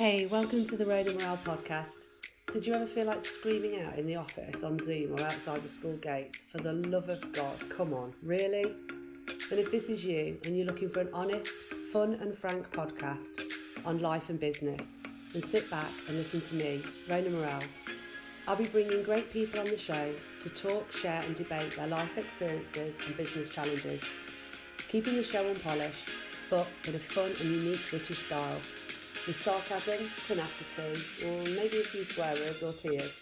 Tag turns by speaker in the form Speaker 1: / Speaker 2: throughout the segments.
Speaker 1: Hey, welcome to the Rhona Morrell podcast. So, do you ever feel like screaming out in the office, on Zoom, or outside the school gates? For the love of God, come on, really? And if this is you and you're looking for an honest, fun, and frank podcast on life and business, then sit back and listen to me, Rhona Morrell. I'll be bringing great people on the show to talk, share, and debate their life experiences and business challenges, keeping the show unpolished, but in a fun and unique British style with sarcasm, tenacity, or maybe a few swear words or tears.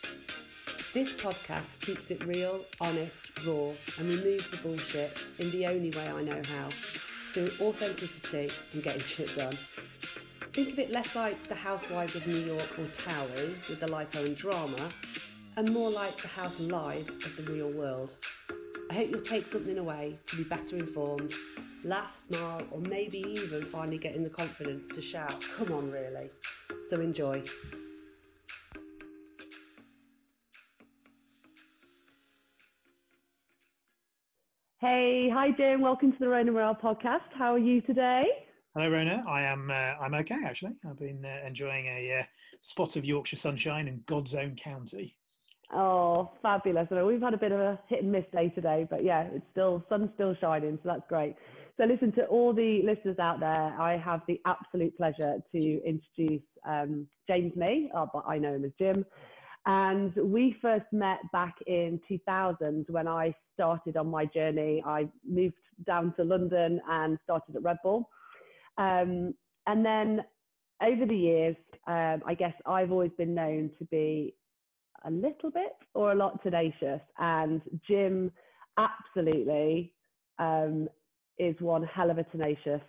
Speaker 1: This podcast keeps it real, honest, raw, and removes the bullshit in the only way I know how, through authenticity and getting shit done. Think of it less like the Housewives of New York or Towie with the lipo and drama, and more like the house and lives of the real world. I hope you'll take something away to be better informed laugh, smile, or maybe even finally getting the confidence to shout, come on, really. So enjoy. Hey, hi Jim. Welcome to the Rhona Morrell podcast. How are you today?
Speaker 2: Hello, Rhona. I am. Uh, I'm okay actually. I've been uh, enjoying a uh, spot of Yorkshire sunshine in God's own county.
Speaker 1: Oh, fabulous! We've had a bit of a hit and miss day today, but yeah, it's still sun's still shining, so that's great. So, listen to all the listeners out there. I have the absolute pleasure to introduce um, James Mee, uh, but I know him as Jim. And we first met back in 2000 when I started on my journey. I moved down to London and started at Red Bull. Um, and then over the years, um, I guess I've always been known to be a little bit or a lot tenacious. And Jim absolutely um, is one hell of a tenacious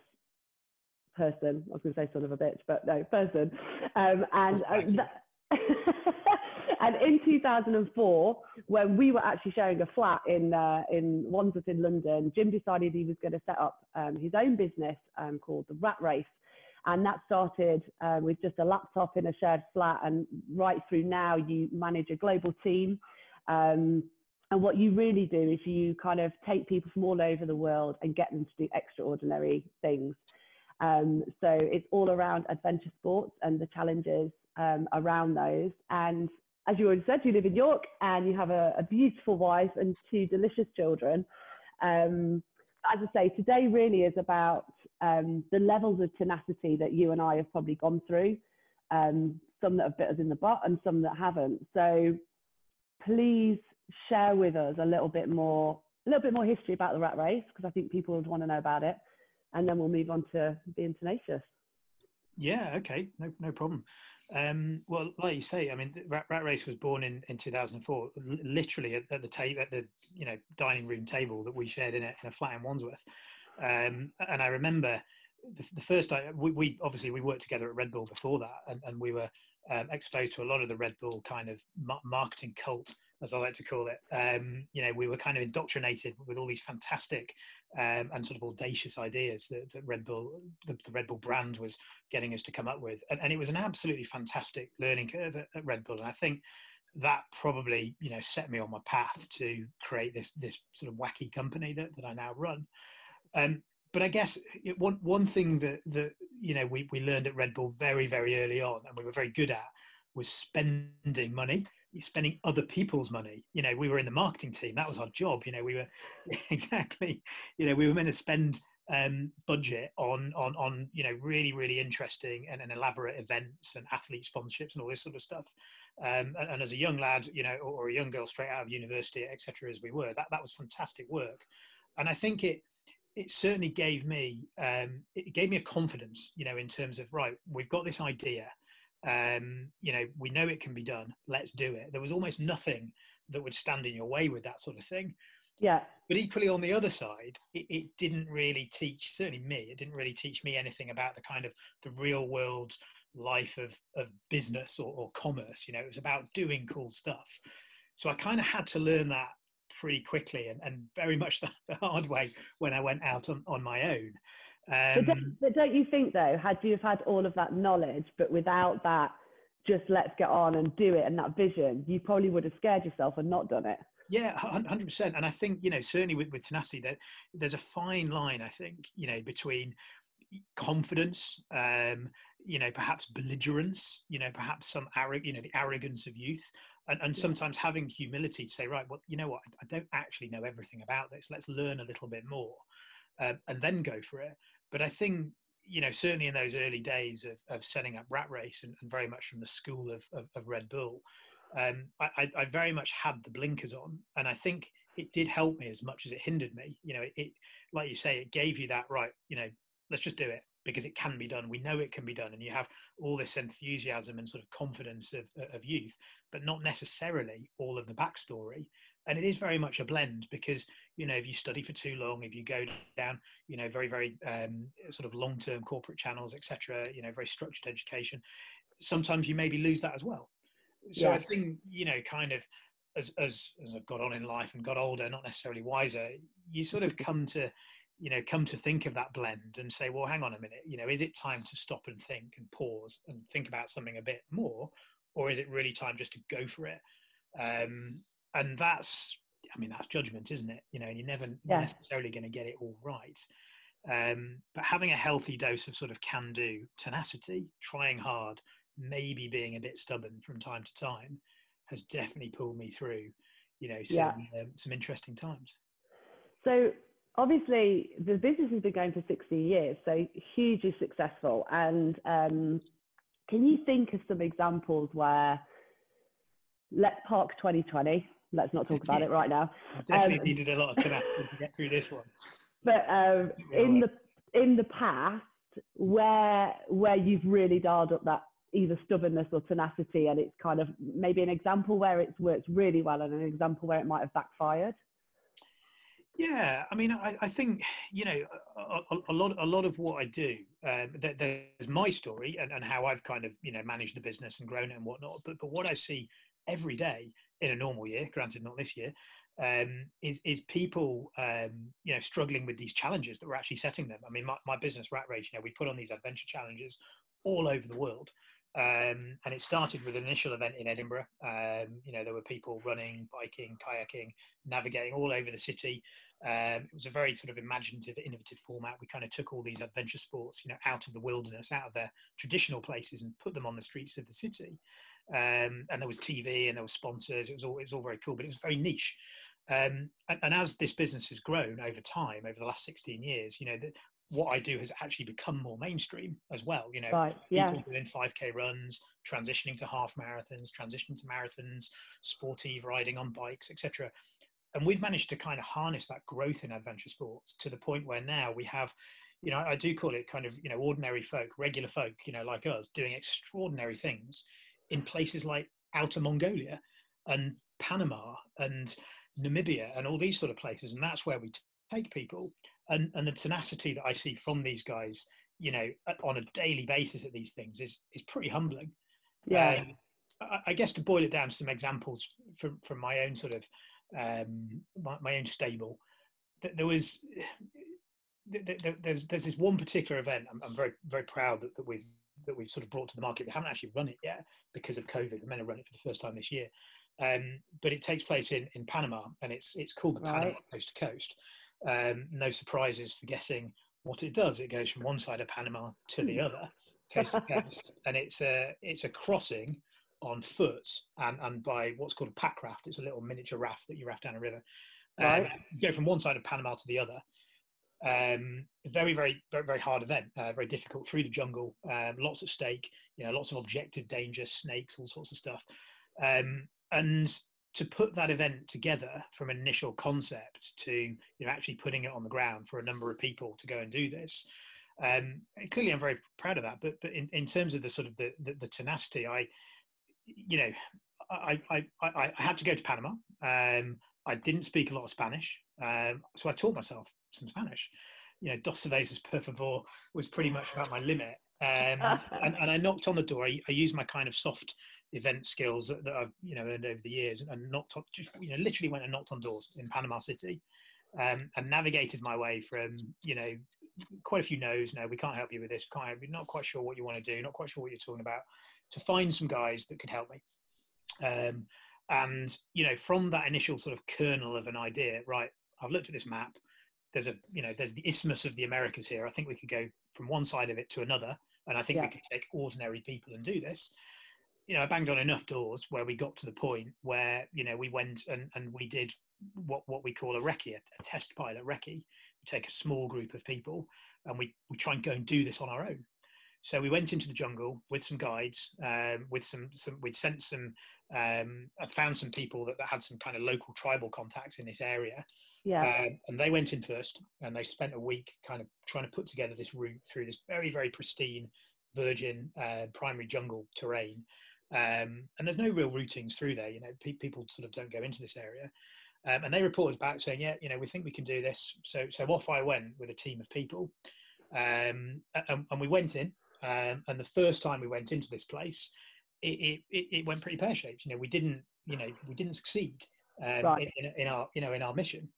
Speaker 1: person. I was going to say son of a bitch, but no, person. Um, and uh, and in 2004, when we were actually sharing a flat in uh, in Wandsworth in London, Jim decided he was going to set up um, his own business um, called the Rat Race. And that started uh, with just a laptop in a shared flat, and right through now, you manage a global team. Um, and what you really do is you kind of take people from all over the world and get them to do extraordinary things. Um, so it's all around adventure sports and the challenges um, around those. And as you already said, you live in York and you have a, a beautiful wife and two delicious children. Um, as I say, today really is about um, the levels of tenacity that you and I have probably gone through. Um, some that have bit us in the butt and some that haven't. So please share with us a little bit more, a little bit more history about the rat race because I think people would want to know about it, and then we'll move on to being tenacious.
Speaker 2: Yeah. Okay. No. No problem. Um, well, like you say, I mean, Rat, Rat Race was born in, in 2004, literally at, at the table, at the you know dining room table that we shared in a, in a flat in Wandsworth. Um, and I remember the, the first time we, we, obviously we worked together at Red Bull before that, and, and we were um, exposed to a lot of the Red Bull kind of marketing cult as I like to call it. Um, you know, we were kind of indoctrinated with all these fantastic um, and sort of audacious ideas that, that Red Bull, the, the, Red Bull brand was getting us to come up with. And, and it was an absolutely fantastic learning curve at, at, Red Bull. And I think that probably, you know, set me on my path to create this, this sort of wacky company that, that I now run. Um, but I guess it, one, one thing that, that, you know, we, we learned at Red Bull very, very early on and we were very good at was spending money spending other people's money. You know we were in the marketing team that was our job you know we were exactly you know we were meant to spend um, budget on on on you know really really interesting and, and elaborate events and athlete sponsorships and all this sort of stuff. Um, and, and, as a young lad you know or, or a young girl straight out of university etc as we were that that was fantastic work. And i think it it certainly gave me um, it gave me a confidence you know in terms of right we've got this idea um, you know, we know it can be done. Let's do it. There was almost nothing that would stand in your way with that sort of thing.
Speaker 1: Yeah.
Speaker 2: But equally on the other side, it, it didn't really teach, certainly me, it didn't really teach me anything about the kind of the real world life of, of business or, or commerce. You know, it was about doing cool stuff. So I kind of had to learn that pretty quickly and, and very much the, hard way when I went out on, on my own.
Speaker 1: Um, but, don't, but don't you think though, had you have had all of that knowledge, but without that, just let's get on and do it and that vision, you probably would have scared yourself and not done it.
Speaker 2: Yeah, hundred percent. And I think you know certainly with, with tenacity that there's a fine line. I think you know between confidence, um, you know, perhaps belligerence, you know, perhaps some arrogant, you know, the arrogance of youth, and, and sometimes having humility to say, right, well, you know what, I don't actually know everything about this. Let's learn a little bit more, uh, and then go for it. But I think, you know, certainly in those early days of, of setting up Rat Race, and, and very much from the school of, of, of Red Bull, um, I, I, very much had the blinkers on, and I think it did help me as much as it hindered me. You know, it, it like you say, it gave you that right. You know, let's just do it because it can be done. We know it can be done, and you have all this enthusiasm and sort of confidence of, of youth, but not necessarily all of the backstory. And it is very much a blend because you know if you study for too long, if you go down, you know, very very um, sort of long term corporate channels, etc. You know, very structured education. Sometimes you maybe lose that as well. So yeah. I think you know, kind of as as as I've got on in life and got older, not necessarily wiser, you sort of come to you know come to think of that blend and say well hang on a minute you know is it time to stop and think and pause and think about something a bit more or is it really time just to go for it um, and that's i mean that's judgment isn't it you know and you're never yeah. necessarily going to get it all right um, but having a healthy dose of sort of can do tenacity trying hard maybe being a bit stubborn from time to time has definitely pulled me through you know some, yeah. um, some interesting times
Speaker 1: so obviously the business has been going for sixty years, so hugely successful. And um, can you think of some examples where let's park 2020? Let's not talk about it right now.
Speaker 2: I definitely um, needed a lot of tenacity to get through this one.
Speaker 1: But um, in the in the past, where where you've really dialed up that either stubbornness or tenacity, and it's kind of maybe an example where it's worked really well, and an example where it might have backfired.
Speaker 2: Yeah, I mean, I, I think you know a, a, lot. A lot of what I do, um, there's my story and, and how I've kind of you know managed the business and grown it and whatnot. But but what I see every day in a normal year, granted not this year, um, is is people um, you know struggling with these challenges that we're actually setting them. I mean, my, my business Rat Race, you know, we put on these adventure challenges all over the world. Um, and it started with an initial event in Edinburgh. Um, you know, there were people running, biking, kayaking, navigating all over the city. Um, it was a very sort of imaginative, innovative format. We kind of took all these adventure sports, you know, out of the wilderness, out of their traditional places, and put them on the streets of the city. Um, and there was TV and there was sponsors. It was all it was all very cool, but it was very niche. Um, and, and, as this business has grown over time, over the last 16 years, you know, the, what I do has actually become more mainstream as well. You know,
Speaker 1: right. yeah.
Speaker 2: people doing 5k runs, transitioning to half marathons, transitioning to marathons, sportive riding on bikes, etc. And we've managed to kind of harness that growth in adventure sports to the point where now we have, you know, I do call it kind of, you know, ordinary folk, regular folk, you know, like us, doing extraordinary things in places like Outer Mongolia and Panama and Namibia and all these sort of places. And that's where we take people and and the tenacity that I see from these guys, you know, on a daily basis at these things is is pretty humbling.
Speaker 1: Yeah. Um,
Speaker 2: I, I, guess to boil it down to some examples from from my own sort of um, my, my own stable, that there was there's there's this one particular event I'm, I'm very very proud that, that we've that we've sort of brought to the market. We haven't actually run it yet because of COVID. We're meant to run it for the first time this year, um, but it takes place in in Panama and it's it's called the Panama Coast to Coast. Um, no surprises for guessing what it does. It goes from one side of Panama to the hmm. other, coast to coast, and it's a it's a crossing on foot and, and by what's called a pack raft. It's a little miniature raft that you raft down a river. Um, right. you go from one side of Panama to the other. Um, very, very, very, very hard event. Uh, very difficult through the jungle. Um, lots at stake. You know, lots of objective danger, snakes, all sorts of stuff. Um, and to put that event together from an initial concept to you know actually putting it on the ground for a number of people to go and do this um, clearly i'm very proud of that but but in, in terms of the sort of the, the, the tenacity i you know I, I, I, I, had to go to panama um, i didn't speak a lot of spanish um, so i taught myself some spanish you know dos cervezas per favor was pretty much about my limit um, and, and, i knocked on the door I, I used my kind of soft event skills that, that I've you know earned over the years, and knocked on, just you know literally went and knocked on doors in Panama City, um, and navigated my way from you know quite a few no's. No, we can't help you with this. We can't. We're not quite sure what you want to do. Not quite sure what you're talking about. To find some guys that could help me. Um, and you know, from that initial sort of kernel of an idea, right? I've looked at this map. there's a you know there's the isthmus of the Americas here. I think we could go from one side of it to another, and I think
Speaker 1: Yeah.
Speaker 2: we could take ordinary people and do this. You know, I banged on enough doors where we got to the point where you know we went and, and we did what what we call a recce, a, a test pilot recce. We take a small group of people and we we try and go and do this on our own. So we went into the jungle with some guides, um, with some some we'd sent some um, I found some people that, that had some kind of local tribal contacts in this area,
Speaker 1: Yeah.
Speaker 2: um, and they went in first, and they spent a week kind of trying to put together this route through this very, very pristine, virgin uh, primary jungle terrain. Um, and there's no real routings through there. You know, pe- people sort of don't go into this area. Um, and they reported back saying, "Yeah, you know, we think we can do this." So, so off I went with a team of people, um, and, and we went in. Um, and the first time we went into this place, it, it, it, went pretty pear shaped. You know, we didn't, you know, we didn't succeed um,
Speaker 1: Right.
Speaker 2: in, in, our, you know, in our mission.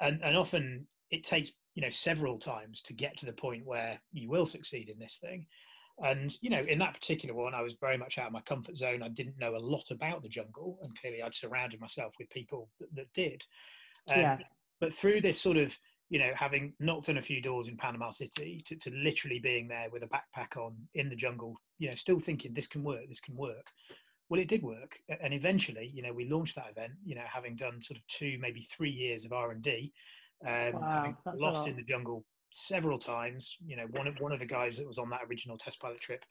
Speaker 2: And and often it takes, you know, several times to get to the point where you will succeed in this thing. And you know, in that particular one, I was very much out of my comfort zone. I didn't know a lot about the jungle, and clearly, I'd surrounded myself with people that, that did. Um,
Speaker 1: Yeah.
Speaker 2: But through this sort of, you know, having knocked on a few doors in Panama City, to, to literally being there with a backpack on in the jungle, you know, still thinking this can work, this can work. Well, it did work, and eventually, you know, we launched that event. You know, having done sort of two, maybe three years of R and D, um,
Speaker 1: Wow,
Speaker 2: having
Speaker 1: that's a
Speaker 2: lost in the jungle several times. You know, one of one of the guys that was on that original test pilot trip,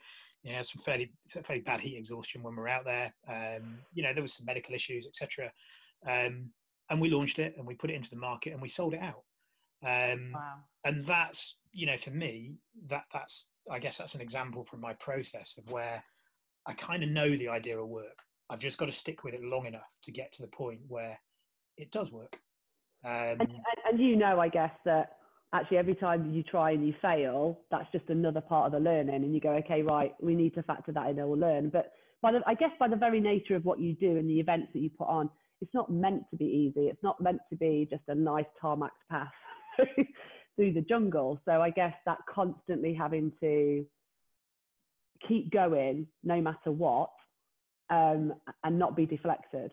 Speaker 2: you know, had some fairly fairly bad heat exhaustion when we were out there. Um, you know, there was some medical issues, etc. Um, and we launched it and we put it into the market and we sold it out. Um,
Speaker 1: Wow.
Speaker 2: and that's you know for me that that's I guess that's an example from my process of where I kind of know the idea will work. I've just got to stick with it long enough to get to the point where it does work. Um,
Speaker 1: And, and, and you know, I guess that actually every time you try and you fail, that's just another part of the learning, and you go, okay, right, we need to factor that in, and we'll learn. But by the, I guess by the very nature of what you do and the events that you put on, it's not meant to be easy. It's not meant to be just a nice tarmac path through the jungle. So I guess that constantly having to keep going no matter what, um, and not be deflected.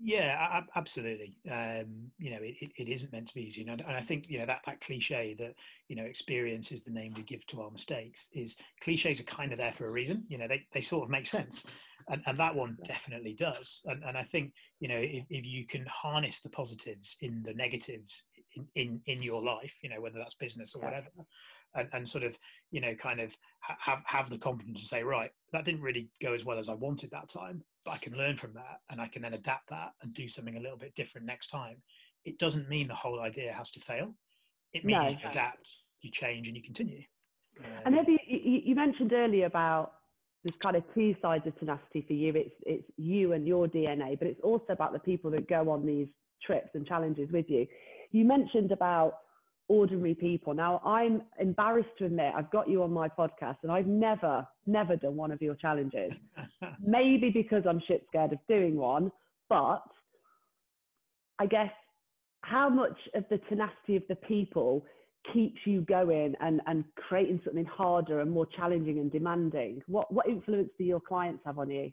Speaker 2: Yeah, absolutely. Um, you know, it, it, it isn't meant to be easy, and I, think you know that that cliche that you know experience is the name we give to our mistakes is cliches are kind of there for a reason. You know, they, they sort of make sense, and and that one definitely does. And and I think you know if, if you can harness the positives in the negatives in, in in your life, you know whether that's business or whatever, and and sort of you know kind of have have the confidence to say right that didn't really go as well as I wanted that time, but I can learn from that and I can then adapt that and do something a little bit different next time. It doesn't mean the whole idea has to fail. It means
Speaker 1: No.
Speaker 2: you adapt, you change, and you continue.
Speaker 1: And
Speaker 2: Um,
Speaker 1: have you, you, you mentioned earlier about there's kind of two sides of tenacity for you. It's, it's you and your DNA, but it's also about the people that go on these trips and challenges with you. You mentioned about ordinary people. Now, I'm embarrassed to admit I've got you on my podcast and I've never, never done one of your challenges. Maybe because I'm shit scared of doing one, but I guess how much of the tenacity of the people keeps you going and, and creating something harder and more challenging and demanding? What, what influence do your clients have on you?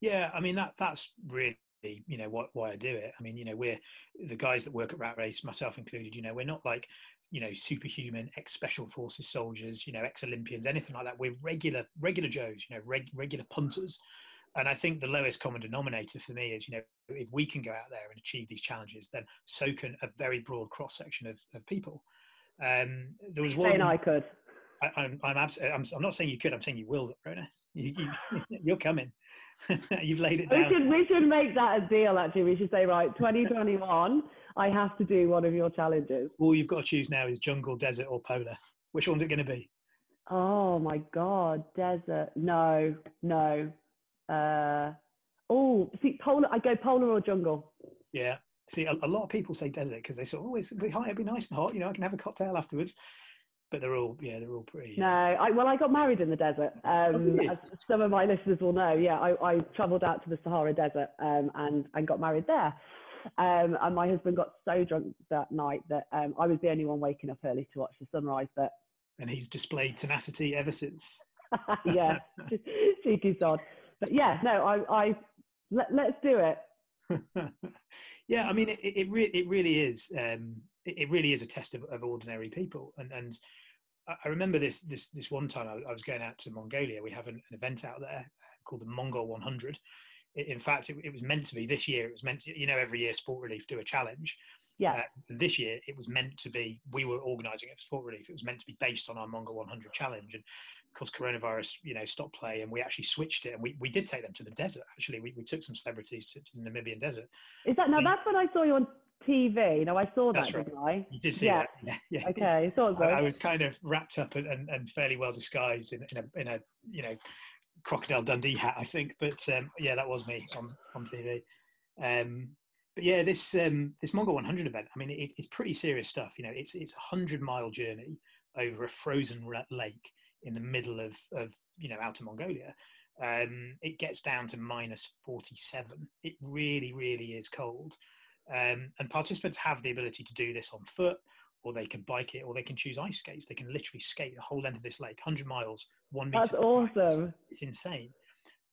Speaker 2: Yeah, I mean that that's really you know what why I do it. I mean, you know, we're the guys that work at Rat Race, myself included. You know, we're not like you know superhuman ex special forces soldiers, you know, ex Olympians, anything like that. We're regular regular Joes, you know, reg, regular punters. And I think the lowest common denominator for me is, you know, if we can go out there and achieve these challenges, then so can a very broad cross section of, of people. Um, there was one.
Speaker 1: Saying I could.
Speaker 2: I, I'm, I'm, abs- I'm, I'm not saying you could. I'm saying you will, Rhona. You, you, you're coming. You've laid it
Speaker 1: We
Speaker 2: down.
Speaker 1: should, we should make that a deal, actually. We should say, right, 2021, I have to do one of your challenges.
Speaker 2: All you've got to choose now is jungle, desert, or polar. Which one's it going to be?
Speaker 1: Oh my God, desert. No, no. Uh, oh, see, polar, I go polar or jungle.
Speaker 2: Yeah. See, a, a lot of people say desert because they sort of, oh, it's, it'd be hot, it'd be nice and hot. You know, I can have a cocktail afterwards. But they're all, yeah, they're all pretty.
Speaker 1: No, I, well, I got married in the desert. Um,
Speaker 2: did you?
Speaker 1: as some of my listeners will know, yeah, I, I travelled out to the Sahara Desert um, and, and got married there. Um, and my husband got so drunk that night that um, I was the only one waking up early to watch the sunrise. But
Speaker 2: And he's displayed tenacity ever since.
Speaker 1: yeah, cheeky sod. But yeah, no, I, I let, let's do it.
Speaker 2: yeah, I mean, it, it, re- it really is. It, really is a test of, of ordinary people. And and I remember this this this one time I, I was going out to Mongolia. We have an, an event out there called the Mongol 100. in fact, it, it, was meant to be this year. It was meant to, you know, every year Sport Relief do a challenge.
Speaker 1: Yeah. Uh,
Speaker 2: this year it was meant to be. We were organising it for Sport Relief. It was meant to be based on our Mongol 100 challenge, and of course coronavirus, you know, stopped play, and we actually switched it, and we, we did take them to the desert. Actually, we, we took some celebrities to, to the Namibian desert.
Speaker 1: Is that now? And, that's when I saw you on TV. No, I saw that, right. didn't I?
Speaker 2: You did see
Speaker 1: yeah.
Speaker 2: that. Yeah, yeah.
Speaker 1: Okay, so
Speaker 2: I, I, was kind of wrapped up and, and, and fairly well disguised in, in, a in a you know crocodile Dundee hat, I think. But um, yeah, that was me on on TV. Um, but yeah, this um, this Mongol 100 event. I mean, it, it's pretty serious stuff. You know, it's it's a hundred mile journey over a frozen lake in the middle of of you know outer Mongolia. Um, it gets down to minus 47. It really, really is cold. Um, and participants have the ability to do this on foot, or they can bike it, or they can choose ice skates. They can literally skate the whole length of this lake, 100 miles, one meter.
Speaker 1: That's awesome.
Speaker 2: It's insane.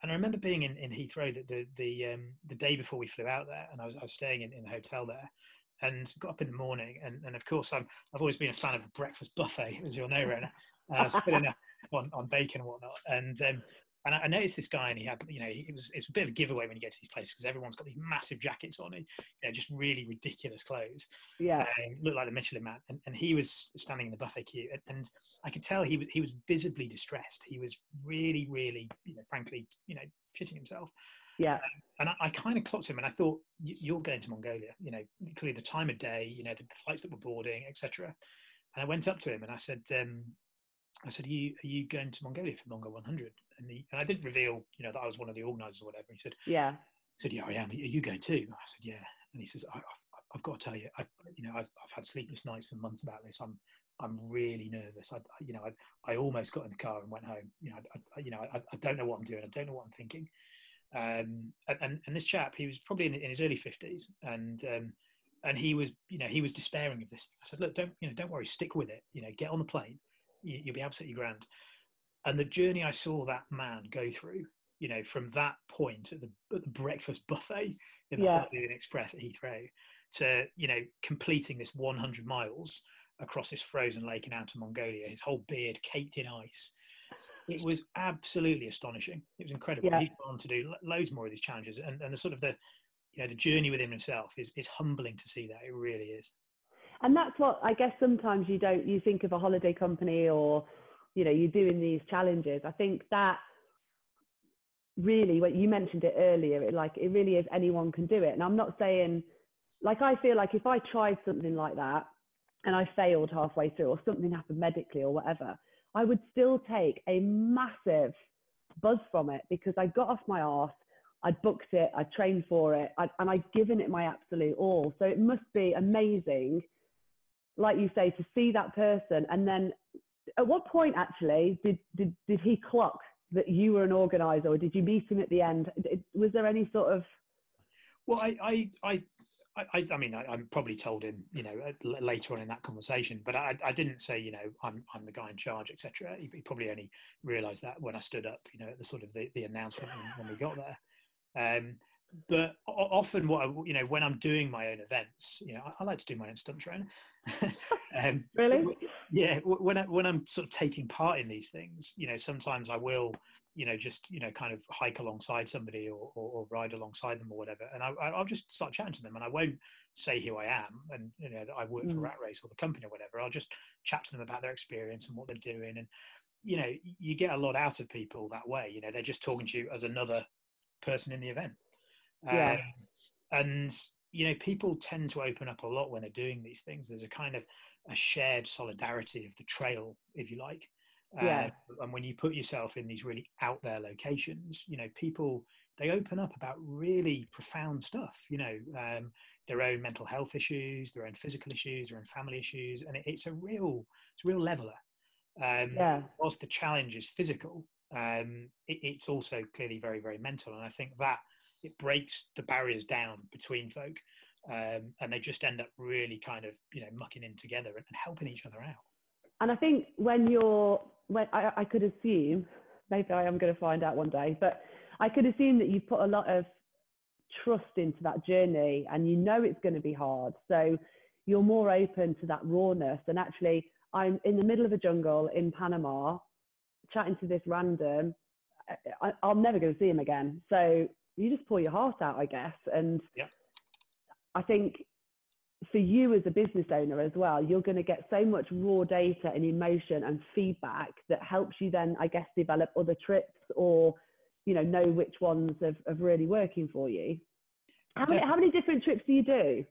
Speaker 2: And I remember being in, in Heathrow the the the, um, the day before we flew out there, and I was I was staying in, in a hotel there, and got up in the morning, and, and of course I'm I've always been a fan of a breakfast buffet, as you'll know, Rhona. And I was filling up on, on bacon and whatnot, and um, and I, noticed this guy, and he had, you know, it was it's a bit of a giveaway when you get to these places because everyone's got these massive jackets on, and you know, just really ridiculous clothes.
Speaker 1: Yeah,
Speaker 2: um, looked like the Michelin Man, and, and he was standing in the buffet queue, and, and I could tell he was he was visibly distressed. He was really, really, you know, frankly, you know, shitting himself.
Speaker 1: Yeah, um,
Speaker 2: and I, I kind of clocked him, and I thought, you're going to Mongolia, you know, clearly the time of day, you know, the flights that were boarding, etc. And I went up to him and I said, um, I said, are you, are you going to Mongolia for Mongol 100? And, he, and I didn't reveal, you know, that I was one of the organisers or whatever. He said,
Speaker 1: yeah.
Speaker 2: I said, yeah, I am. Are you going too? I said, yeah. And he says, I, have I've got to tell you, I've, you know, I've, I've had sleepless nights for months about this. I'm, I'm really nervous. I, you know, I, I almost got in the car and went home. You know, I, you know, I, I don't know what I'm doing. I don't know what I'm thinking. Um, and, and this chap, he was probably in, in his early fifties, and um, and he was, you know, he was despairing of this. I said, look, don't, you know, don't worry, stick with it. You know, get on the plane you, will be absolutely grand. And the journey I saw that man go through, you know, from that point at the, at the breakfast buffet in the yeah. Express at Heathrow to, you know, completing this 100 miles across this frozen lake in Outer Mongolia, his whole beard caked in ice. It was absolutely astonishing. It was incredible. Yeah. He's gone on to do loads more of these challenges, and, and the sort of the, you know, the journey within himself is is humbling to see that. It really is
Speaker 1: and that's what I guess sometimes you don't you think of a holiday company or you know you're doing these challenges. I think that really what you mentioned it earlier it like it really is anyone can do it and i'm not saying like i feel like if i tried something like that and i failed halfway through or something happened medically or whatever i would still take a massive buzz from it because i got off my arse i'd booked it i trained for it I'd, and i'd given it my absolute all so it must be amazing like you say, to see that person. And then at what point actually did, did, did he clock that you were an organizer or did you meet him at the end? Was there any sort of.
Speaker 2: Well, I, I, I, I, I mean, I, am probably told him, you know, later on in that conversation, but I, I didn't say, you know, I'm, I'm the guy in charge, etc. He, he, probably only realised that when I stood up, you know, at the sort of the, the announcement when, when we got there. Um, but often what I, you know when i'm doing my own events you know i, I like to do my own stunt training
Speaker 1: um, really?
Speaker 2: yeah when, I, when i'm sort of taking part in these things you know sometimes i will you know just you know kind of hike alongside somebody or, or, or ride alongside them or whatever and I, I'll just start chatting to them and i won't say who i am and you know that i work mm. for rat race or the company or whatever. I'll just chat to them about their experience and what they're doing and you know you get a lot out of people that way you know they're just talking to you as another person in the event
Speaker 1: yeah. Um,
Speaker 2: and you know, people tend to open up a lot when they're doing these things. There's a kind of a shared solidarity of the trail, if you like.
Speaker 1: Yeah.
Speaker 2: Uh, and when you put yourself in these really out there locations, you know, people they open up about really profound stuff. You know, um, their own mental health issues, their own physical issues, their own family issues, and it, it's a real, it's a real leveler. Um,
Speaker 1: yeah.
Speaker 2: Whilst the challenge is physical, um, it, it's also clearly very, very mental, and I think that it breaks the barriers down between folk um, and they just end up really kind of you know mucking in together and, helping each other out
Speaker 1: and i think when you're when I, I could assume maybe i am going to find out one day but i could assume that you've put a lot of trust into that journey and you know it's going to be hard so you're more open to that rawness. And actually, I'm in the middle of a jungle in Panama, chatting to this random. I, am never going to see him again. So you just pour your heart out, I guess. And
Speaker 2: yeah.
Speaker 1: I think for you as a business owner as well, you're going to get so much raw data and emotion and feedback that helps you then, I guess, develop other trips or, you know, know which ones have, have really working for you. How many, how many different trips do you do?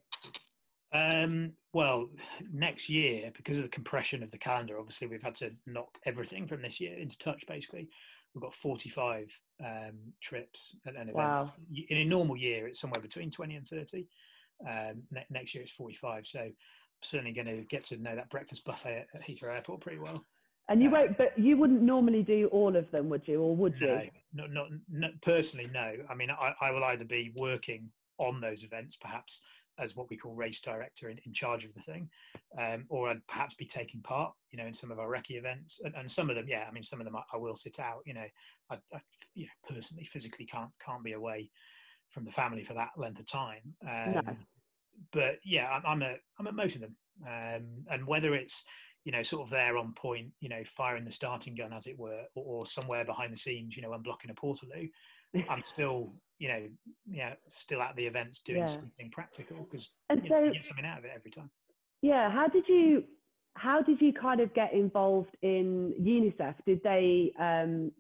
Speaker 2: Um, well, next year, because of the compression of the calendar, obviously we've had to knock everything from this year into touch. Basically, we've got 45 um, trips and, and events. Wow. In a normal year, it's somewhere between 20 and 30. Um, ne- next year it's 45. So I'm certainly going to get to know that breakfast buffet at Heathrow Airport pretty well.
Speaker 1: And you uh, won't, but you wouldn't normally do all of them, would you, or would
Speaker 2: no, you? No, not, not personally. No. I mean, I, I will either be working on those events, perhaps as what we call race director in, in charge of the thing, um, or I'd perhaps be taking part, you know, in some of our recce events, and, and some of them, yeah, I mean, some of them I, I will sit out, you know, I, I, you know, personally, physically can't can't be away from the family for that length of time. Um, no. But yeah, I'm, I'm at I'm at most of them, um, and whether it's you know sort of there on point, you know, firing the starting gun as it were, or, or somewhere behind the scenes, you know, unblocking a portaloo, I'm still you know yeah still at the events doing yeah. something practical because you, so, you get something out of it every time.
Speaker 1: Yeah, how did you how did you kind of get involved in UNICEF? Did they um,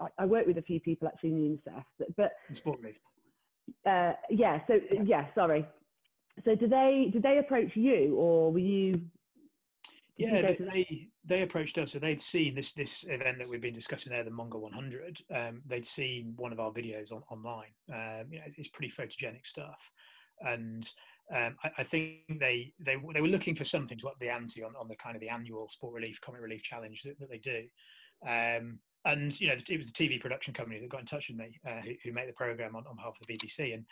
Speaker 1: I, I work with a few people actually in UNICEF, but, but. Uh, yeah. So yeah. yeah. sorry. So did they did they approach you, or were you?
Speaker 2: Yeah, they, they, approached us. So they'd seen this this event that we've been discussing there, the Mongol 100. Um, they'd seen one of our videos on, online. Um, you know, it's pretty photogenic stuff, and um, I, I, think they, they they were looking for something to up the ante on, on the kind of the annual sport relief comic relief challenge that, that they do. Um, and you know it was a TV production company that got in touch with me uh, who, who, made the program on, on behalf of the BBC, and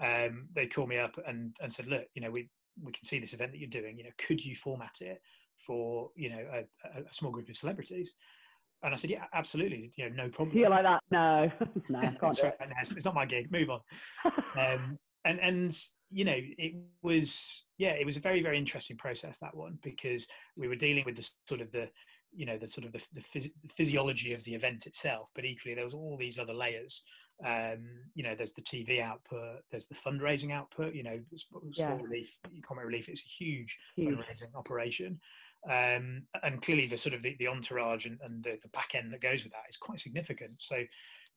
Speaker 2: um, they called me up and, and said, look, you know, we we can see this event that you're doing. You know, could you format it for you know a, a small group of celebrities? And I said, yeah, absolutely. You know, no problem.
Speaker 1: Feel like that? No, no, can't
Speaker 2: right. It's not my gig. Move on. um, and and you know, it was yeah, it was a very very interesting process that one because we were dealing with the sort of the you know the sort of the, the, phys- the, physiology of the event itself but equally there was all these other layers um, you know there's the tv output there's the fundraising output you know sport, yeah. relief comic relief it's a huge, huge. fundraising operation um, and clearly the sort of the, the entourage and, and the, the back end that goes with that is quite significant. So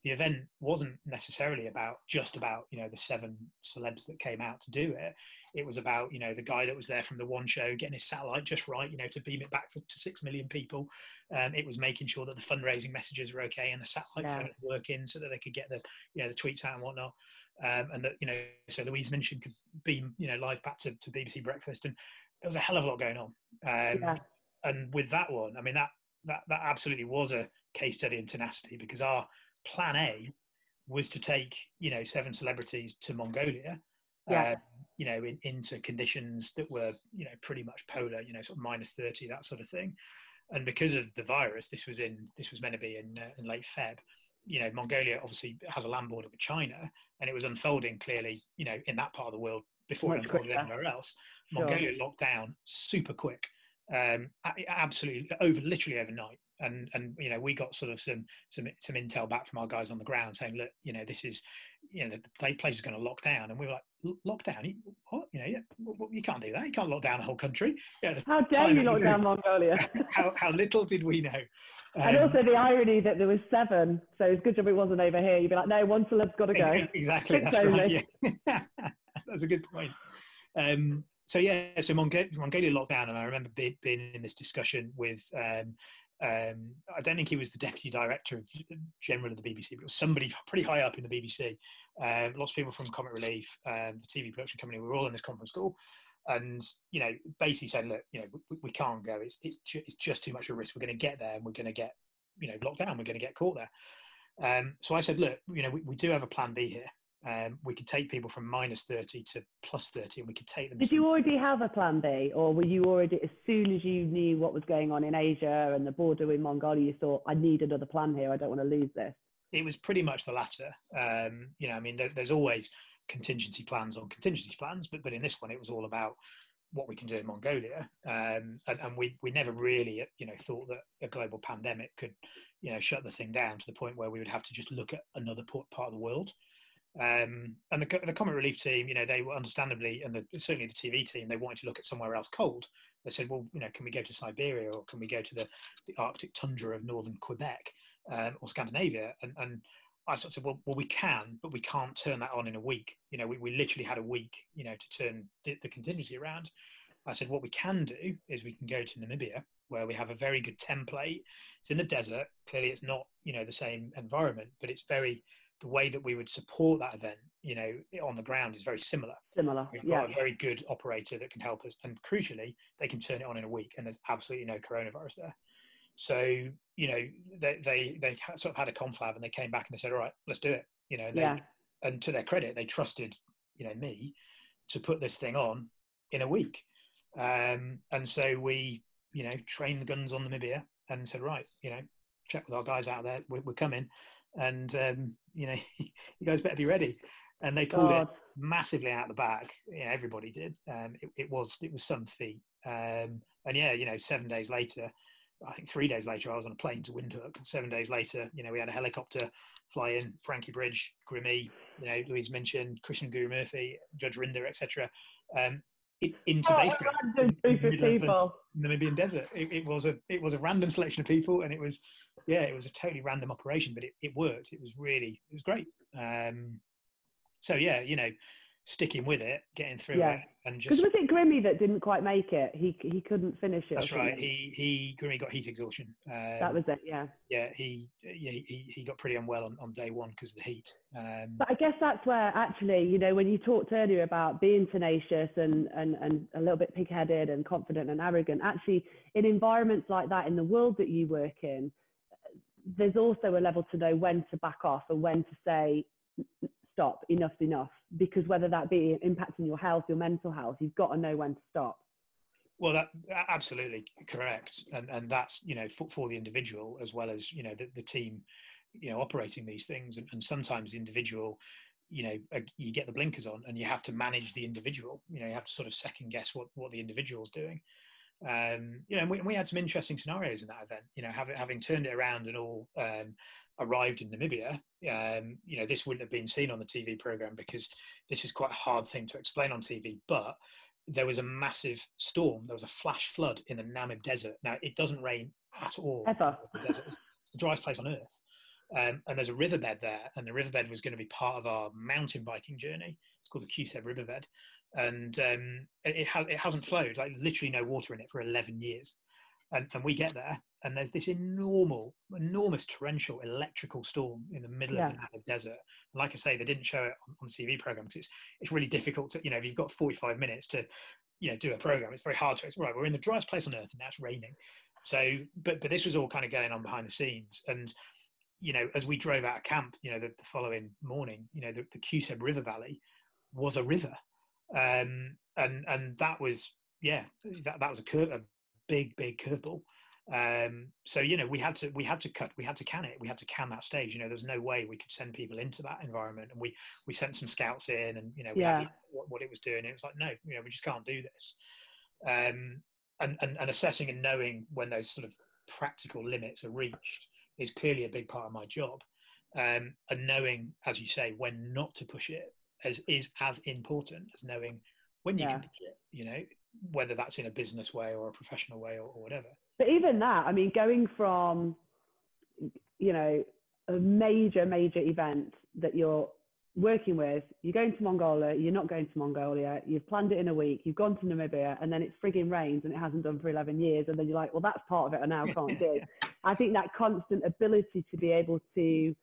Speaker 2: the event wasn't necessarily about just about you know the seven celebs that came out to do it. It was about you know the guy that was there from the one show getting his satellite just right you know to beam it back to six million people. Um, it was making sure that the fundraising messages were okay and the satellite yeah. phones working so that they could get the you know the tweets out and whatnot. Um, and that you know so louise minchin could beam you know live back to, to bbc breakfast. And there was a hell of a lot going on um, yeah. and with that one i mean that that that absolutely was a case study in tenacity because our plan A was to take you know seven celebrities to Mongolia. Yeah. Um, you know, in, into conditions that were, you know, pretty much polar, you know, sort of minus 30, that sort of thing. And because of the virus, this was in, this was meant to be in, uh, in late Feb. You know, Mongolia obviously has a land border with China, and it was unfolding clearly, you know, in that part of the world before Much it unfolded quicker. anywhere else. Sure. Mongolia locked down super quick, um, absolutely over, literally overnight. And and you know we got sort of some some some intel back from our guys on the ground saying look you know this is you know the place is going to lock down. And we were like lockdown what? You know yeah, you can't do that. You can't lock down a whole country.
Speaker 1: Yeah, how dare you lock down mongolia?
Speaker 2: How, how little did we know?
Speaker 1: Um, and also the irony that there was seven so it's good job it wasn't over here. You'd be like no one celeb's got to go.
Speaker 2: Exactly that's right yeah. That's a good point um, so yeah, so Mongolia, Mongolia locked down, and I remember being in this discussion with um, um, I don't think he was the deputy director of general of the BBC, but it was somebody pretty high up in the BBC. Um, lots of people from Comic Relief, um, the TV production company, we were all in this conference call, and you know, basically said, look, you know, we, we can't go. It's it's ju- it's just too much of a risk. We're going to get there, and we're going to get you know locked down. We're going to get caught there. Um, so I said, look, you know, we, we do have a plan B here um, we could take people from minus 30 to plus 30 and we could take them
Speaker 1: did you already have a plan b or were you already as soon as you knew what was going on in asia and the border with mongolia you thought i need another plan here i don't want to lose this
Speaker 2: it was pretty much the latter um, you know i mean there, there's always contingency plans on contingency plans but but in this one it was all about what we can do in Mongolia. Um, and, and, we, we never really, you know, thought that a global pandemic could, you know, shut the thing down to the point where we would have to just look at another part of the world. Um, and the, the Comic Relief team, you know, they were understandably, and the, certainly the TV team, they wanted to look at somewhere else cold. They said, well, you know, can we go to Siberia or can we go to the, the Arctic tundra of northern Quebec um, or Scandinavia? And, and I sort of said, well, well, we can, but we can't turn that on in a week. You know, we, we literally had a week, you know, to turn the, the contingency around. I said, what we can do is we can go to Namibia, where we have a very good template. It's in the desert. Clearly, it's not, you know, the same environment, but it's very the way that we would support that event, you know, on the ground is very similar.
Speaker 1: Similar.
Speaker 2: We've
Speaker 1: yeah.
Speaker 2: got a very good operator that can help us, and crucially, they can turn it on in a week, and there's absolutely no coronavirus there. So you know, they they they sort of had a conflab, and they came back and they said, "All right, let's do it." You know, they,
Speaker 1: yeah.
Speaker 2: And to their credit, they trusted you know me to put this thing on in a week, um, and so we you know trained the guns on Namibia and said, "Right, you know, check with our guys out there, we're, we're coming." and um, you know you guys better be ready and they pulled God. it massively out the back you know everybody did um, it, it, was it was some feat um, and yeah you know seven days later i think three days later i was on a plane to windhoek seven days later you know we had a helicopter fly in frankie bridge grimmy you know louise minchin Krishnan Guru-Murthy judge rinder etc um, into oh,
Speaker 1: base people.
Speaker 2: Namibian desert. It, it, was a it was a random selection of people, and it was yeah, it was a totally random operation, but it, it worked. It was really it was great. Um, so yeah, you know, sticking with it, getting through yeah. it, and just.
Speaker 1: Because was it Grimmy that didn't quite make it? He he couldn't finish it.
Speaker 2: That's right. He he Grimmy got heat exhaustion.
Speaker 1: Um, that was it. Yeah.
Speaker 2: Yeah, he yeah he, he got pretty unwell on, on day one because of the heat. Um,
Speaker 1: but I guess that's where actually, you know, when you talked earlier about being tenacious and and and a little bit pig-headed and confident and arrogant, actually, in environments like that in the world that you work in, there's also a level to know when to back off and when to say stop enough's enough. Because whether that be impacting your health your mental health you've got to know when to stop.
Speaker 2: Well that absolutely correct. And and that's you know for, for the individual as well as you know the, the team you know operating these things. And, and sometimes the individual you know you get the blinkers on and you have to manage the individual. You know you have to sort of second guess what what the individual's doing um, you know, and we, we, had some interesting scenarios in that event. You know, having having turned it around and all um, arrived in Namibia, um, you know, this wouldn't have been seen on the TV program because this is quite a hard thing to explain on TV. But there was a massive storm. There was a flash flood in the Namib Desert. Now it doesn't rain at all.
Speaker 1: Ever.
Speaker 2: The desert. It's the driest place on earth. Um, and there's a riverbed there, and the riverbed was going to be part of our mountain biking journey. It's called the Kuiseb Riverbed, and um, it, ha- it hasn't flowed, like literally no water in it for 11 years. And, and we get there, and there's this enormous, enormous torrential electrical storm in the middle yeah. of the Namib Desert. And like I say, they didn't show it on, on the TV program because it's it's really difficult to, you know, if you've got 45 minutes to, you know, do a program, it's very hard to. Right, we're in the driest place on earth, and now it's raining. So, but but this was all kind of going on behind the scenes, and you know, as we drove out of camp, you know, the, the following morning, you know, the, the Kuiseb River Valley was a river um, and and that was yeah that that was a curve, a big big curveball. Um, so you know we had to we had to cut we had to can it we had to can that stage. You know there's no way we could send people into that environment, and we we sent some scouts in, and you know
Speaker 1: yeah.
Speaker 2: what, what it was doing. It was like no, you know we just can't do this. Um, and, and and assessing and knowing when those sort of practical limits are reached is clearly a big part of my job. Um, and knowing, as you say, when not to push it as is as important as knowing when you yeah. can push it. You know, whether that's in a business way or a professional way or, or whatever.
Speaker 1: But even that, I mean, going from you know a major major event that you're working with, you're going to Mongolia, you're not going to Mongolia, you've planned it in a week, you've gone to Namibia, and then it's frigging rains and it hasn't done for 11 years, and then you're like, well, that's part of it I now can't do. I think that constant ability to be able to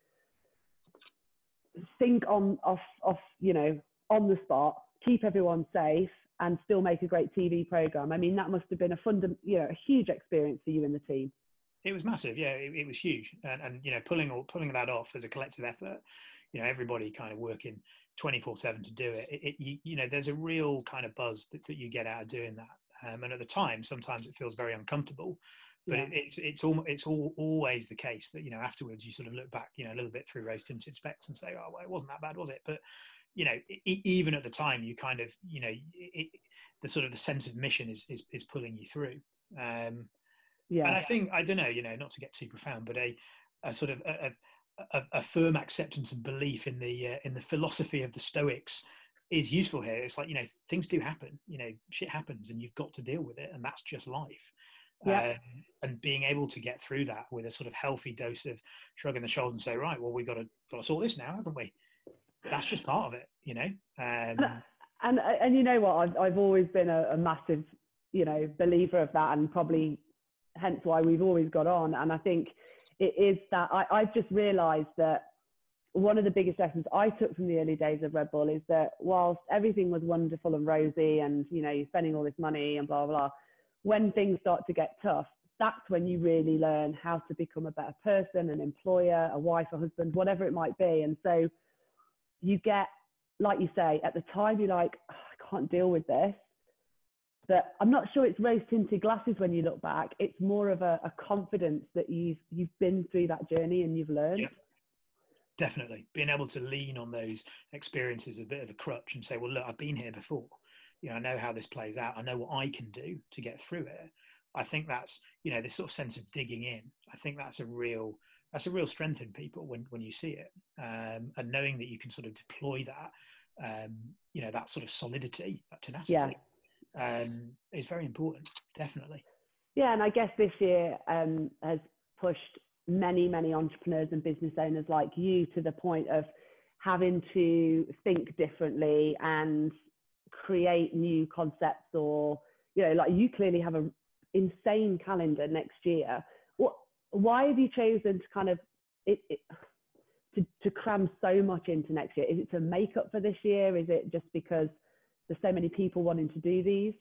Speaker 1: think on off off you know on the spot, keep everyone safe, and still make a great TV program. I mean, that must have been a fund, you know, a huge experience for you and the team.
Speaker 2: It was massive, yeah. It, it was huge, and, and you know, pulling all, pulling that off as a collective effort. You know, everybody kind of working twenty four seven to do it. It, it you, you, know, there's a real kind of buzz that, that you get out of doing that. Um, and at the time, sometimes it feels very uncomfortable but yeah. it, it's it's all it's all always the case that you know afterwards you sort of look back you know a little bit through rose tinted specs and say oh well it wasn't that bad was it but you know even at the time you kind of you know it, the sort of the sense of mission is is, is pulling you through. Um,
Speaker 1: yeah.
Speaker 2: And I think I don't know, you know, not to get too profound, but a a sort of a, a, a firm acceptance and belief in the uh, in the philosophy of the Stoics is useful here. It's like you know things do happen, you know, shit happens, and you've got to deal with it, and that's just life.
Speaker 1: Yeah.
Speaker 2: Um, and being able to get through that with a sort of healthy dose of shrugging the shoulders and say, right, well, we've got to, got to sort this now, haven't we? That's just part of it, you know. Um,
Speaker 1: and and you know what I've I've always been a, a, massive you know believer of that and probably hence why we've always got on and I think it is that I, I've just realized that one of the biggest lessons I took from the early days of Red Bull is that whilst everything was wonderful and rosy and you know you're spending all this money and blah blah, blah when things start to get tough that's when you really learn how to become a better person an employer a wife a husband whatever it might be. And so you get like you say at the time you're like oh, I can't deal with this that I'm not sure it's rose tinted glasses when you look back. It's more of a, a, confidence that you've you've been through that journey and you've learned. Yeah.
Speaker 2: Definitely, being able to lean on those experiences a bit of a crutch and say, "Well, look, I've been here before. You know, I know how this plays out. I know what I can do to get through it." I think that's you know this sort of sense of digging in. I think that's a real that's a real strength in people when when you see it, um, and knowing that you can sort of deploy that, um, you know, that sort of solidity, that tenacity. Yeah um, is very important, definitely.
Speaker 1: Yeah, and I guess this year um, has pushed many, many entrepreneurs and business owners like you to the point of having to think differently and create new concepts or, you know, like you clearly have an insane calendar next year. What, why have you chosen to kind of it, it, to, to cram so much into next year? Is it to make up for this year? Is it just because there's so many people wanting to do these?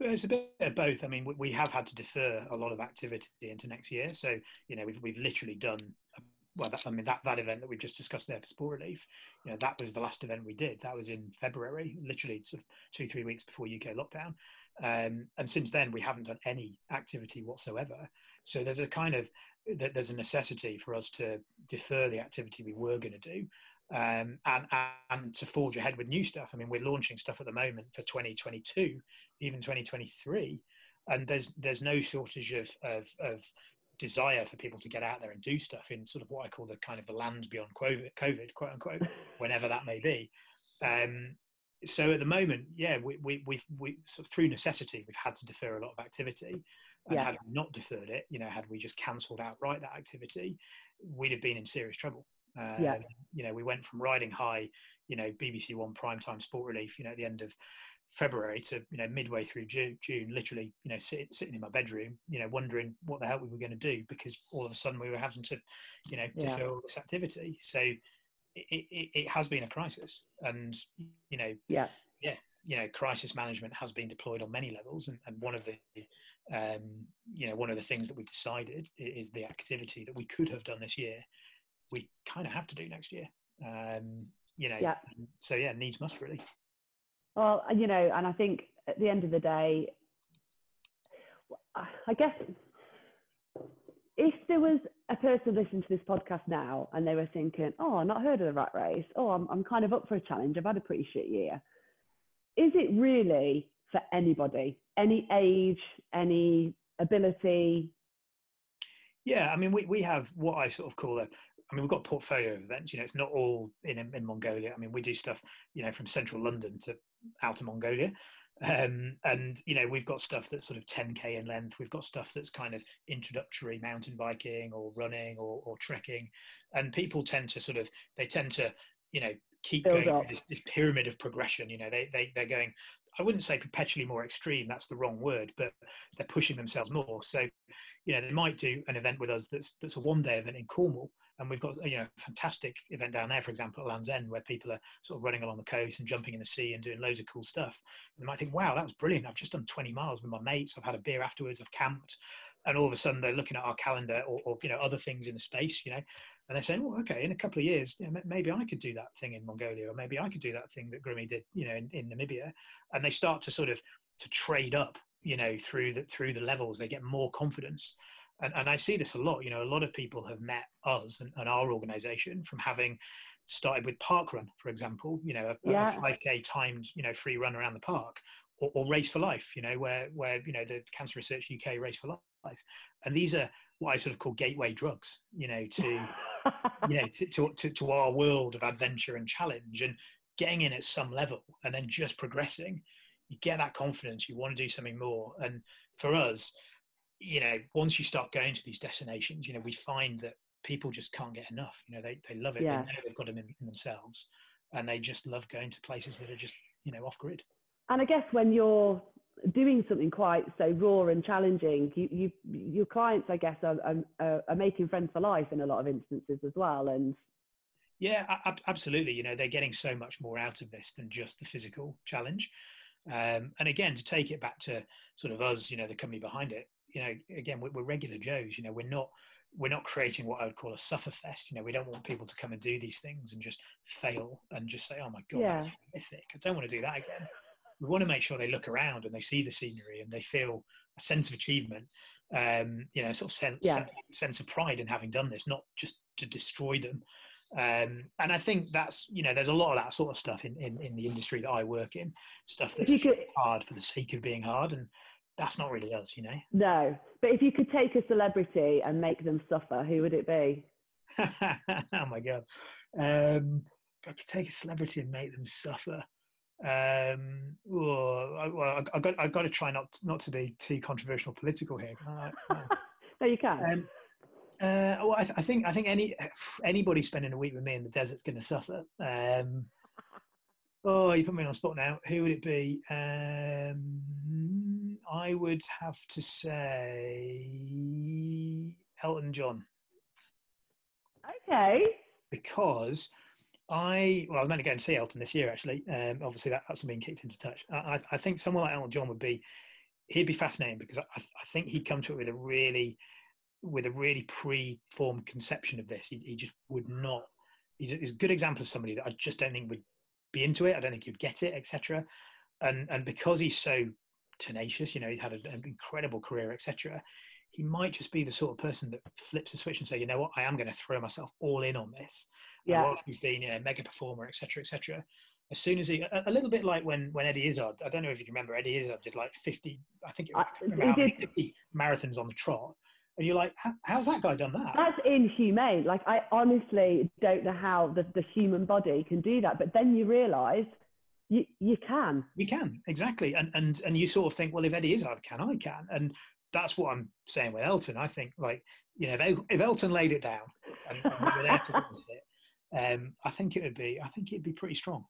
Speaker 2: It's a bit of both. I mean, we have had to defer a lot of activity into next year. So, you know, we've, we've literally done, well, that, I mean, that, that event that we've just discussed there for Sport Relief, you know, that was the last event we did. That was in February, literally sort of two, three weeks before UK lockdown. Um, and since then, we haven't done any activity whatsoever. So there's a kind of, there's a necessity for us to defer the activity we were going to do um, and, and to forge ahead with new stuff. I mean, we're launching stuff at the moment for 2022, even 2023, and there's there's no shortage of, of, of desire for people to get out there and do stuff in sort of what I call the kind of the land beyond COVID, COVID quote unquote, whenever that may be. Um, so at the moment, yeah, we, we, we've we, sort of through necessity, we've had to defer a lot of activity. And yeah. had we not deferred it, you know, had we just cancelled outright that activity, we'd have been in serious trouble. Um, yeah. You know, we went from riding high, you know, BBC One primetime sport relief, you know, at the end of February to, you know, midway through June, June literally, you know, sit, sitting in my bedroom, you know, wondering what the hell we were going to do because all of a sudden we were having to, you know, to yeah. all this activity. So it, it, it has been a crisis. And, you know,
Speaker 1: yeah,
Speaker 2: yeah, you know, crisis management has been deployed on many levels. And, and one of the, um, you know, one of the things that we decided is the activity that we could have done this year we kind of have to do next year. Um, you know,
Speaker 1: yeah.
Speaker 2: so yeah, needs must really.
Speaker 1: Well, you know, and I think at the end of the day, I guess if there was a person listening to this podcast now and they were thinking, oh, I've not heard of the rat race, oh, I'm, I'm kind of up for a challenge, I've had a pretty shit year. Is it really for anybody, any age, any ability?
Speaker 2: Yeah, I mean, we, we have what I sort of call a, I mean, we've got portfolio of events. You know, it's not all in in Mongolia. I mean, we do stuff, you know, from central London to outer Mongolia, um, and you know, we've got stuff that's sort of 10k in length. We've got stuff that's kind of introductory mountain biking or running or, or trekking, and people tend to sort of they tend to, you know, keep Build going this, this, pyramid of progression. You know, they they they're going. I wouldn't say perpetually more extreme. That's the wrong word, but they're pushing themselves more. So, you know, they might do an event with us that's that's a one day event in Cornwall, and we've got you know a fantastic event down there, for example, at Land's End, where people are sort of running along the coast and jumping in the sea and doing loads of cool stuff. And they might think, "Wow, that was brilliant! I've just done 20 miles with my mates. I've had a beer afterwards. I've camped." And all of a sudden, they're looking at our calendar or, or you know other things in the space, you know, and they're saying, "Well, okay, in a couple of years, you know, maybe I could do that thing in Mongolia, or maybe I could do that thing that Grimmy did, you know, in, in Namibia." And they start to sort of to trade up, you know, through the through the levels. They get more confidence and, and I see this a lot. You know, a lot of people have met us and, and our organization from having started with parkrun, for example, you know, a, yeah. a 5K timed, you know, free run around the park, or, or Race for Life, you know, where where you know the Cancer Research UK Race for Life, and these are what I sort of call gateway drugs, you know, to you know to, to, to to our world of adventure and challenge, and getting in at some level, and then just progressing. You get that confidence. You want to do something more, and for us, you know, once you start going to these destinations, you know, we find that people just can't get enough. You know, they they love it.
Speaker 1: Yeah.
Speaker 2: They know they've got them in, in themselves, and they just love going to places that are just you know off grid.
Speaker 1: And I guess when you're doing something quite so raw and challenging, you, you your clients, I guess, are, are, are making friends for life in a lot of instances as well. And
Speaker 2: Yeah, ab- absolutely. You know, they're getting so much more out of this than just the physical challenge. Um, and again, to take it back to sort of us, you know, the company behind it, you know, again, we're, we're regular Joes. You know, we're not we're not creating what I would call a suffer fest. You know, we don't want people to come and do these things and just fail and just say, "Oh my god,
Speaker 1: Yeah.
Speaker 2: that's horrific." I don't want to do that again. We want to make sure they look around and they see the scenery and they feel a sense of achievement. Um, you know, sort of sense
Speaker 1: Yeah.
Speaker 2: sense of pride in having done this, not just to destroy them. Um, and I think that's you know, there's a lot of that sort of stuff in in, in the industry that I work in, stuff that's
Speaker 1: could,
Speaker 2: hard for the sake of being hard, and that's not really us, you know.
Speaker 1: no, but if you could take a celebrity and make them suffer, who would it be?
Speaker 2: oh my god! Um, I could take a celebrity and make them suffer. Um, oh, I, well, I, I got I got to try not not to be too controversial, political here. I? No.
Speaker 1: no, you can.
Speaker 2: Um, uh, well, I, th- I think I think any anybody spending a week with me in the desert's going to suffer. Um, oh, you put me on the spot now. Who would it be? Um, I would have to say Elton John
Speaker 1: okay.
Speaker 2: because I well I was meant to go and see Elton this year actually. Um, obviously that, that's been kicked into touch. I, I- I think someone like Elton John would be he'd be fascinating because I, I think he'd come to it with a really with a really pre-formed conception of this. He, he just would not. He's a, he's a good example of somebody that I just don't think would be into it. I don't think he'd get it, etc. And and because he's so tenacious, you know, he's had an incredible career, etc. He might just be the sort of person that flips the switch and say, you know what, I am going to throw myself all in on this.
Speaker 1: Yeah.
Speaker 2: he's been a mega performer, etc., etc. As soon as he, a, a little bit like when when Eddie Izzard, I don't know if you can remember, Eddie Izzard did like fifty, I think it was
Speaker 1: I- he did-
Speaker 2: 50 marathons on the trot, and you're like, how's that guy done that?
Speaker 1: That's inhumane. Like I honestly don't know how the, the human body can do that. But then you realise you you can.
Speaker 2: You can exactly, and and and you sort of think, well, if Eddie Izzard can, I can, and that's what I'm saying with Elton. I think like you know, if, if Elton laid it down and, and we were there to witness it, um, I think it would be, I think it'd be pretty strong.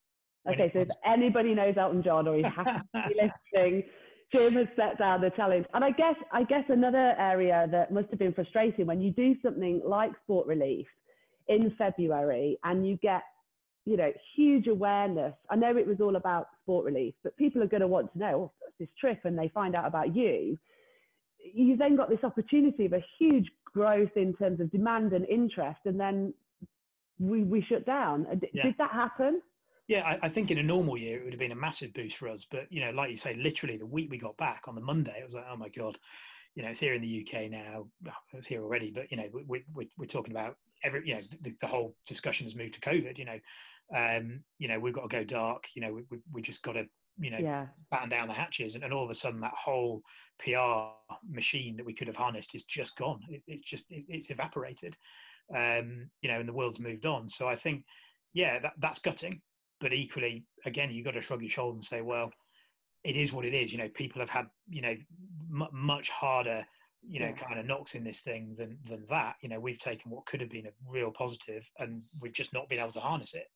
Speaker 1: Okay, so if anybody knows Elton John or he has to be listening, Jim has set down the challenge. And I guess I guess another area that must have been frustrating when you do something like sport relief in February and you get you know huge awareness. I know it was all about sport relief, but people are going to want to know oh, this trip and they find out about you. You then got this opportunity of a huge growth in terms of demand and interest, and then we we shut down.
Speaker 2: Yeah.
Speaker 1: Did that happen?
Speaker 2: Yeah, I, I think in a normal year it would have been a massive boost for us. But you know, like you say, literally the week we got back on the Monday, it was like, oh my god, you know, it's here in the UK now. Well, it was here already, but you know, we, we, we're talking about every, you know, the, the whole discussion has moved to COVID. You know, um, you know, we've got to go dark. You know, we, we, we just got to, you know,
Speaker 1: Yeah.
Speaker 2: batten down the hatches, and, and all of a sudden that whole PR machine that we could have harnessed is just gone. It, it's just it, it's evaporated, um, you know, and the world's moved on. So I think, yeah, that, that's gutting. But equally, again, you've got to shrug your shoulders and say, well, it is what it is. You know, people have had, you know, m- much harder, you know,
Speaker 1: Yeah.
Speaker 2: kind of knocks in this thing than than that. You know, we've taken what could have been a real positive, and we've just not been able to harness it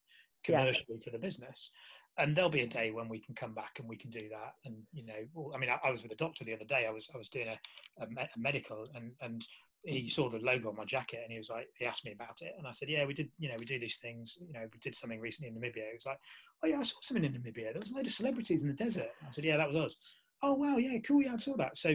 Speaker 1: Yeah.
Speaker 2: commercially for the business. And there'll be a day when we can come back and we can do that. And you know, well, I mean, I, I was with a doctor the other day. I was I was doing a, a medical, and and he saw the logo on my jacket, and he was like, he asked me about it, and I said, yeah, we did, you know, we do these things. You know, we did something recently in Namibia. He was like, oh yeah, I saw something in Namibia. There was a load of celebrities in the desert. I said, yeah, that was us. Oh wow, yeah, cool, yeah, I saw that. So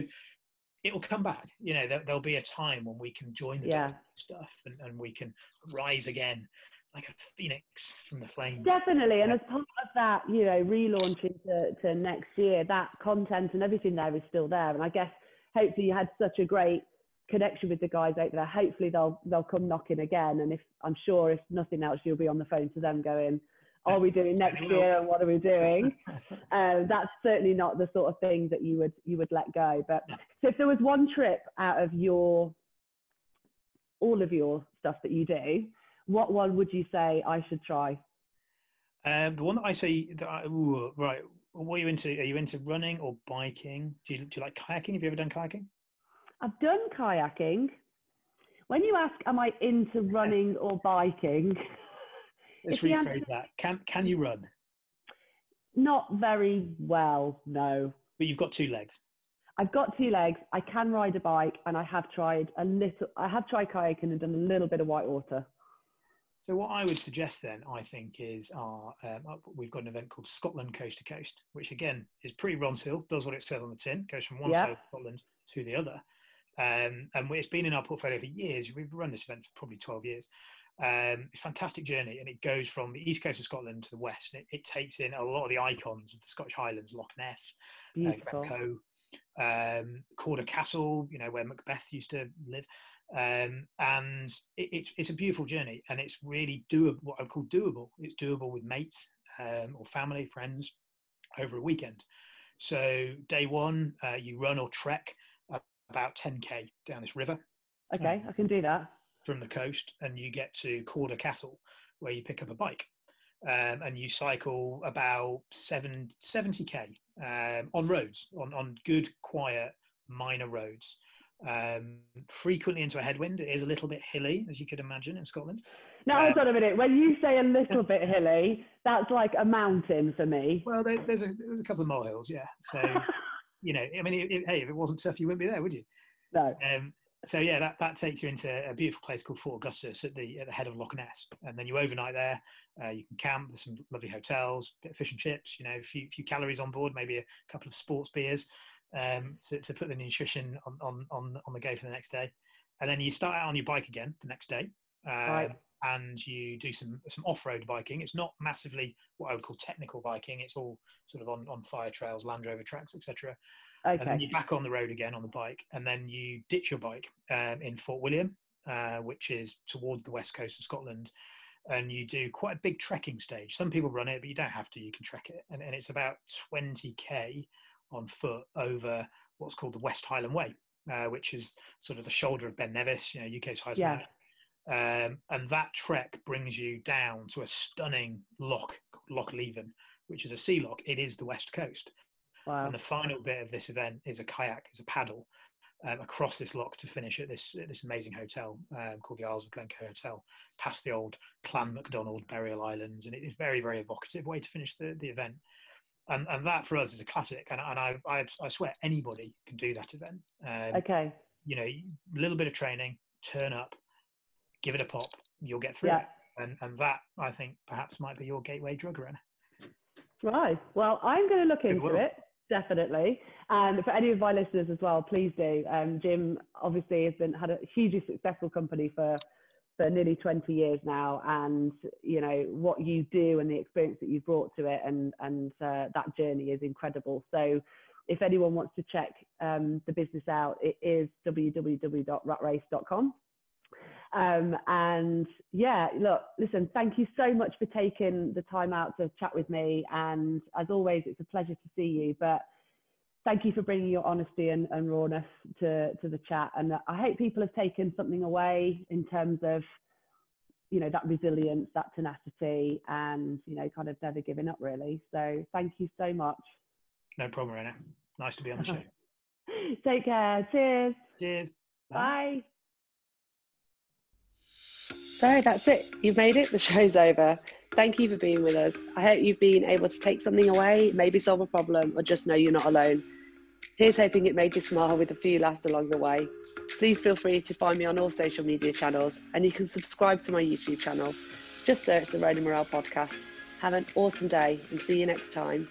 Speaker 2: it will come back. You know, there, there'll be a time when we can join the
Speaker 1: Yeah.
Speaker 2: stuff, and, and we can rise again like a phoenix from the flames.
Speaker 1: Definitely, and
Speaker 2: Yeah.
Speaker 1: as part of that, you know, relaunching to, to next year, that content and everything there is still there. And I guess hopefully you had such a great connection with the guys out there. Hopefully they'll they'll come knocking again. And if I'm sure if nothing else, you'll be on the phone to them going, are we doing next year and what are we doing? um, that's certainly not the sort of thing that you would you would let go. But so if there was one trip out of your all of your stuff that you do, what one would you say I should try?
Speaker 2: Um, the one that I say that I, ooh, right. What are you into? Are you into running or biking? Do you, do you like kayaking? Have you ever done kayaking?
Speaker 1: I've done kayaking. When you ask, am I into running or biking?
Speaker 2: Let's rephrase answer, that. Can can you run?
Speaker 1: Not very well, no.
Speaker 2: But you've got two legs.
Speaker 1: I've got two legs. I can ride a bike, and I have tried a little. I have tried kayaking and done a little bit of white water.
Speaker 2: So what I would suggest then, I think, is our um, uh, we've got an event called Scotland Coast to Coast, which again is pretty Ronseal, does what it says on the tin, goes from one side of Scotland to the other. Um, and it's been in our portfolio for years. We've run this event for probably 12 years. Um, fantastic journey, and it goes from the east coast of Scotland to the west. And it, it takes in a lot of the icons of the Scottish Highlands, Loch Ness, uh, Glencoe, um, Cawdor Castle, you know, where Macbeth used to live. Um, and it, it's, it's a beautiful journey, and it's really doable, what I would call doable. It's doable with mates um, or family, friends over a weekend. So, day one, uh, you run or trek about 10k down this river.
Speaker 1: Okay, um, I can do that.
Speaker 2: From the coast, and you get to Cawdor Castle, where you pick up a bike. Um, and you cycle about seven, 70k um, on roads, on, on good, quiet, minor roads. Um, frequently into a headwind. It is a little bit hilly, as you could imagine, in Scotland.
Speaker 1: Now, hold um, on a minute. When you say a little bit hilly, that's like a mountain for me.
Speaker 2: Well, there, there's a there's a couple of molehills, yeah. So you know, I mean, it, hey, if it wasn't tough, you wouldn't be there, would you?
Speaker 1: No.
Speaker 2: Um, so yeah, that, that takes you into a beautiful place called Fort Augustus at the at the head of Loch Ness, and then you overnight there. Uh, you can camp. There's some lovely hotels, bit of fish and chips. You know, a few few calories on board, maybe a couple of sports beers um, to to put the nutrition on on on on the go for the next day, and then you start out on your bike again the next day. Um, right and you do some some off-road biking. It's not massively what I would call technical biking. It's all sort of on, on fire trails, Land Rover tracks, etc. Okay. And then you're back on the road again on the bike, and then you ditch your bike um, in Fort William, uh, which is towards the west coast of Scotland, and you do quite a big trekking stage. Some people run it, but you don't have to. You can trek it, and, and it's about 20k on foot over what's called the West Highland Way, uh, which is sort of the shoulder of Ben Nevis, you know, UK's highest yeah. Um, and that trek brings you down to a stunning lock, Loch Leven, which is a sea lock. It is the west coast. Wow. And the final bit of this event is a kayak, is a paddle um, across this lock to finish at this this amazing hotel um, called the Isles of Glencoe Hotel, past the old Clan MacDonald burial islands, and it is very very evocative way to finish the, the event. And, and that for us is a classic, and, and I, I, I swear anybody can do that event.
Speaker 1: Um, okay.
Speaker 2: You know, a little bit of training, turn up, give it a pop, you'll get through yeah. it. And, and that, I think, perhaps might be your gateway drug run.
Speaker 1: Right. Well, I'm going to look into it, it definitely. And for any of my listeners as well, please do. Um, Jim obviously has been had a hugely successful company for for nearly 20 years now, and you know what you do and the experience that you've brought to it, and and uh, that journey is incredible. So. If anyone wants to check um, the business out, it is www.ratrace.com. Um, and yeah, look, listen, thank you so much for taking the time out to chat with me. And as always, it's a pleasure to see you. But thank you for bringing your honesty and, and rawness to, to the chat. And I hope people have taken something away in terms of, you know, that resilience, that tenacity, and, you know, kind of never giving up, really. So thank you so much.
Speaker 2: No problem, Rhona. Nice to be on the show.
Speaker 1: Take care. Cheers.
Speaker 2: Cheers.
Speaker 1: Bye. Bye.
Speaker 3: So that's it. You've made it. The show's over. Thank you for being with us. I hope you've been able to take something away, maybe solve a problem, or just know you're not alone. Here's hoping it made you smile with a few laughs along the way. Please feel free to find me on all social media channels, and you can subscribe to my YouTube channel. Just search the Rhona Morrell podcast. Have an awesome day and see you next time.